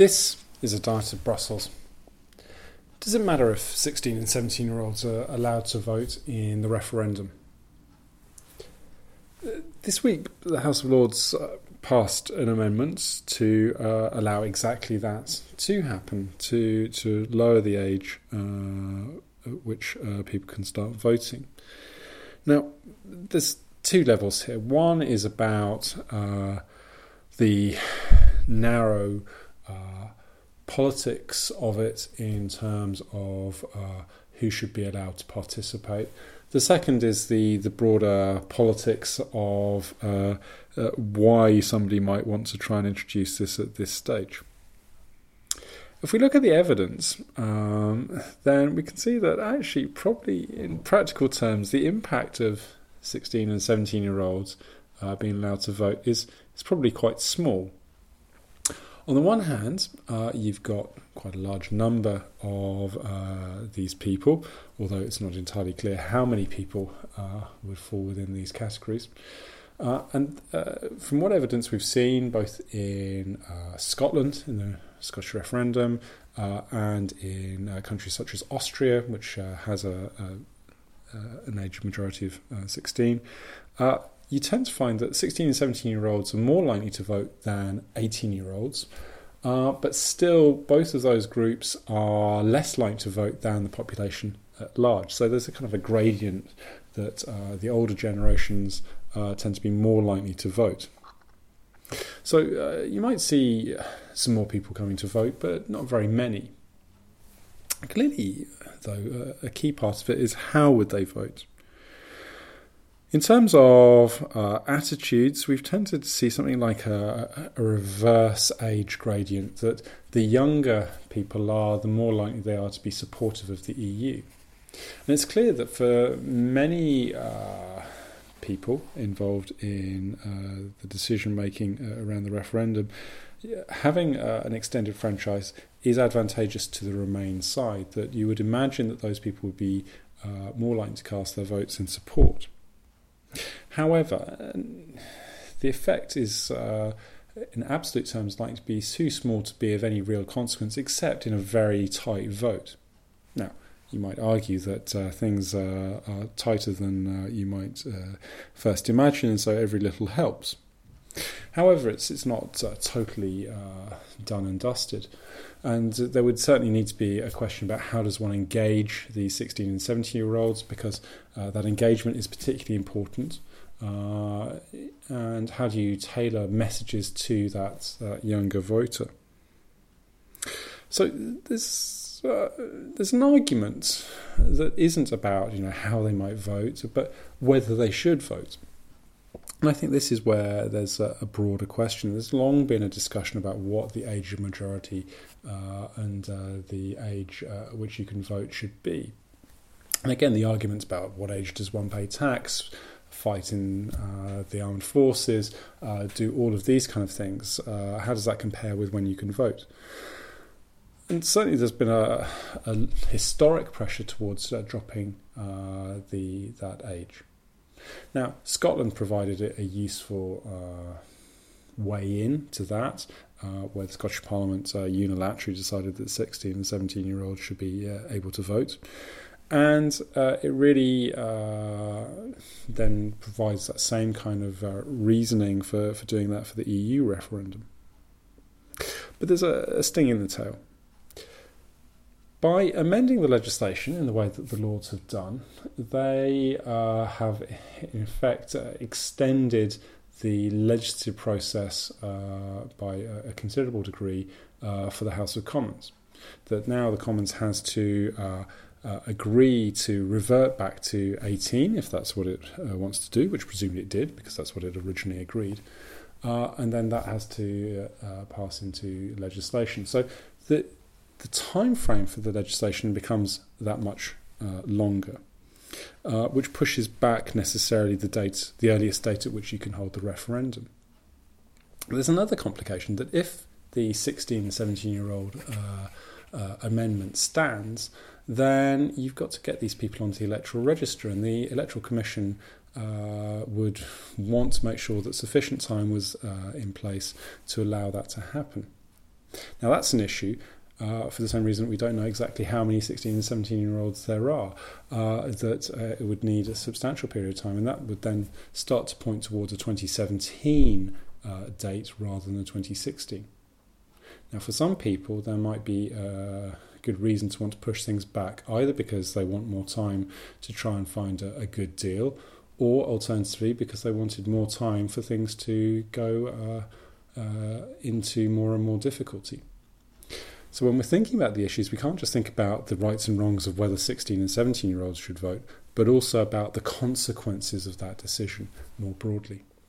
This is a diet of Brussels. Does it matter if 16 and 17 year olds are allowed to vote in the referendum? This week, the House of Lords uh, passed an amendment to uh, allow exactly that to happen, to, to lower the age uh, at which uh, people can start voting. Now, there's two levels here. One is about uh, the narrow uh, politics of it in terms of uh, who should be allowed to participate. The second is the, the broader politics of uh, uh, why somebody might want to try and introduce this at this stage. If we look at the evidence, um, then we can see that actually, probably in practical terms, the impact of 16 and 17 year olds uh, being allowed to vote is, is probably quite small. On the one hand, uh, you've got quite a large number of uh, these people, although it's not entirely clear how many people uh, would fall within these categories. Uh, and uh, from what evidence we've seen, both in uh, Scotland, in the Scottish referendum, and in countries such as Austria, which has a, a, an age majority of 16, you tend to find that 16 and 17 year olds are more likely to vote than 18 year olds. Uh, but still, both of those groups are less likely to vote than the population at large. So there's a kind of a gradient that uh, the older generations uh, tend to be more likely to vote. So uh, you might see some more people coming to vote, but not very many. Clearly, though, a key part of it is how would they vote? In terms of uh, attitudes, we've tended to see something like a, a, reverse age gradient that the younger people are, the more likely they are to be supportive of the EU. And it's clear that for many uh, people involved in uh, the decision making uh, around the referendum, having uh, an extended franchise is advantageous to the Remain side, that you would imagine that those people would be uh, more likely to cast their votes in support. However, the effect is, uh, in absolute terms, likely to be too small to be of any real consequence, except in a very tight vote. Now, you might argue that uh, things are tighter than uh, you might uh, first imagine, and so every little helps. However, it's it's not uh, totally uh, done and dusted, and there would certainly need to be a question about how does one engage the 16 and 17 year olds because uh, that engagement is particularly important. Uh, and how do you tailor messages to that younger voter? So there's uh, there's an argument that isn't about you know how they might vote, but whether they should vote. And I think this is where there's a, a, broader question. There's long been a discussion about what the age of majority uh, and uh, the age uh, at which you can vote should be. And again, the arguments about what age does one pay tax, fight in uh, the armed forces, uh, do all of these kind of things. Uh, how does that compare with when you can vote? And certainly, there's been a, a historic pressure towards dropping the that age. Now, Scotland provided a, useful uh, way in to that, uh, where the Scottish Parliament uh, unilaterally decided that 16 and 17 year olds should be uh, able to vote. And uh, it really uh, then provides that same kind of reasoning for, for doing that for the EU referendum. But there's a, a sting in the tail. By amending the legislation in the way that the Lords have done, they uh, have in effect uh, extended the legislative process uh, by a, considerable degree uh, for the House of Commons. That now the Commons has to uh, uh, agree to revert back to 18 if that's what it wants to do, which presumably it did because that's what it originally agreed. and then that has to pass into legislation. So the the time frame for the legislation becomes that much uh, longer, uh, which pushes back necessarily the date, the earliest date at which you can hold the referendum. There's another complication that if the 16 and 17 year old uh, uh, amendment stands, then you've got to get these people onto the electoral register, and the electoral commission uh, would want to make sure that sufficient time was uh, in place to allow that to happen. Now, that's an issue. Uh, for the same reason we don't know exactly how many 16 and 17 year olds there are, uh, that uh, it would need a substantial period of time, and that would then start to point towards a 2017 uh, date rather than a 2016. Now, for some people, there might be a good reason to want to push things back, either because they want more time to try and find a, a good deal, or alternatively because they wanted more time for things to go uh, uh, into more and more difficulty. So when we're thinking about the issues, we can't just think about the rights and wrongs of whether 16 and 17 year olds should vote, but also about the consequences of that decision more broadly.